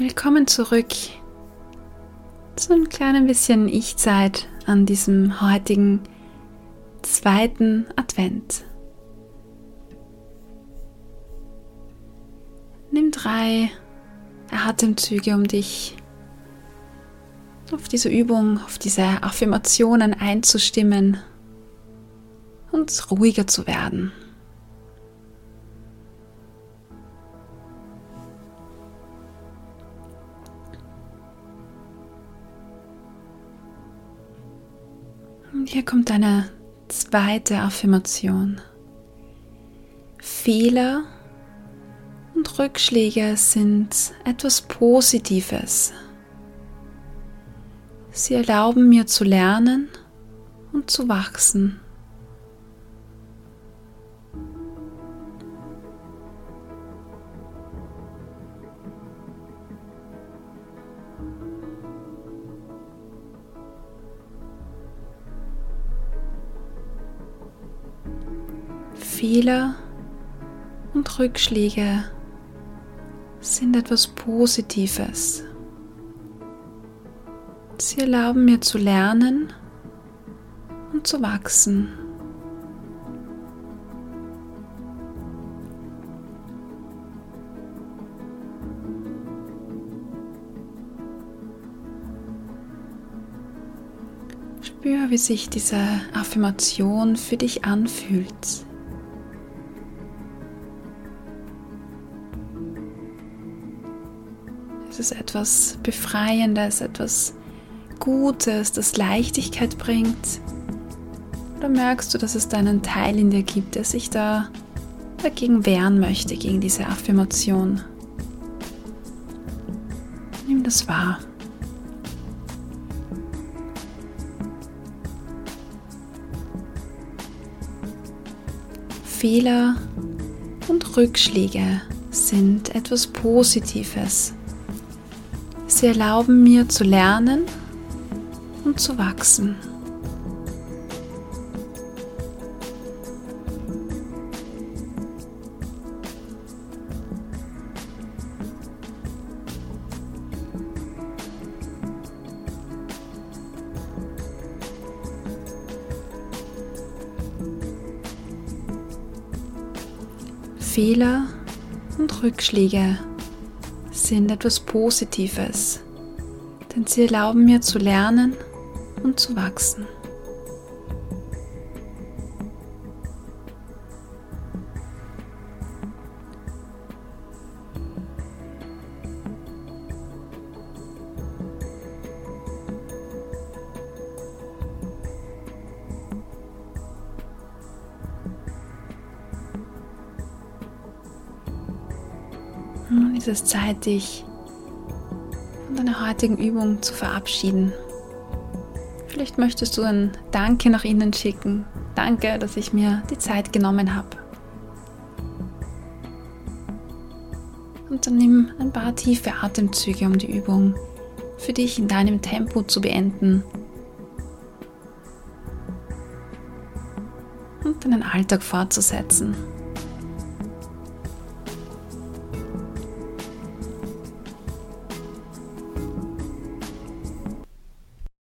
Willkommen zurück zu ein kleines bisschen Ich-Zeit an diesem heutigen zweiten Advent. Nimm drei Atemzüge, um dich auf diese Übung, auf diese Affirmationen einzustimmen und ruhiger zu werden. Und hier kommt eine zweite Affirmation. Fehler und Rückschläge sind etwas Positives. Sie erlauben mir zu lernen und zu wachsen. Fehler und Rückschläge sind etwas Positives. Sie erlauben mir zu lernen und zu wachsen. Spür, wie sich diese Affirmation für dich anfühlt. Ist etwas Befreiendes, etwas Gutes, das Leichtigkeit bringt? Oder merkst du, dass es da einen Teil in dir gibt, der sich da dagegen wehren möchte, gegen diese Affirmation? Nimm das wahr. Fehler und Rückschläge sind etwas Positives. Sie erlauben mir zu lernen und zu wachsen. Fehler und Rückschläge sind etwas Positives, denn sie erlauben mir zu lernen und zu wachsen. Nun ist es Zeit, dich von deiner heutigen Übung zu verabschieden. Vielleicht möchtest du ein Danke nach innen schicken. Danke, dass ich mir die Zeit genommen habe. Und dann nimm ein paar tiefe Atemzüge, um die Übung für dich in deinem Tempo zu beenden. Und deinen Alltag fortzusetzen.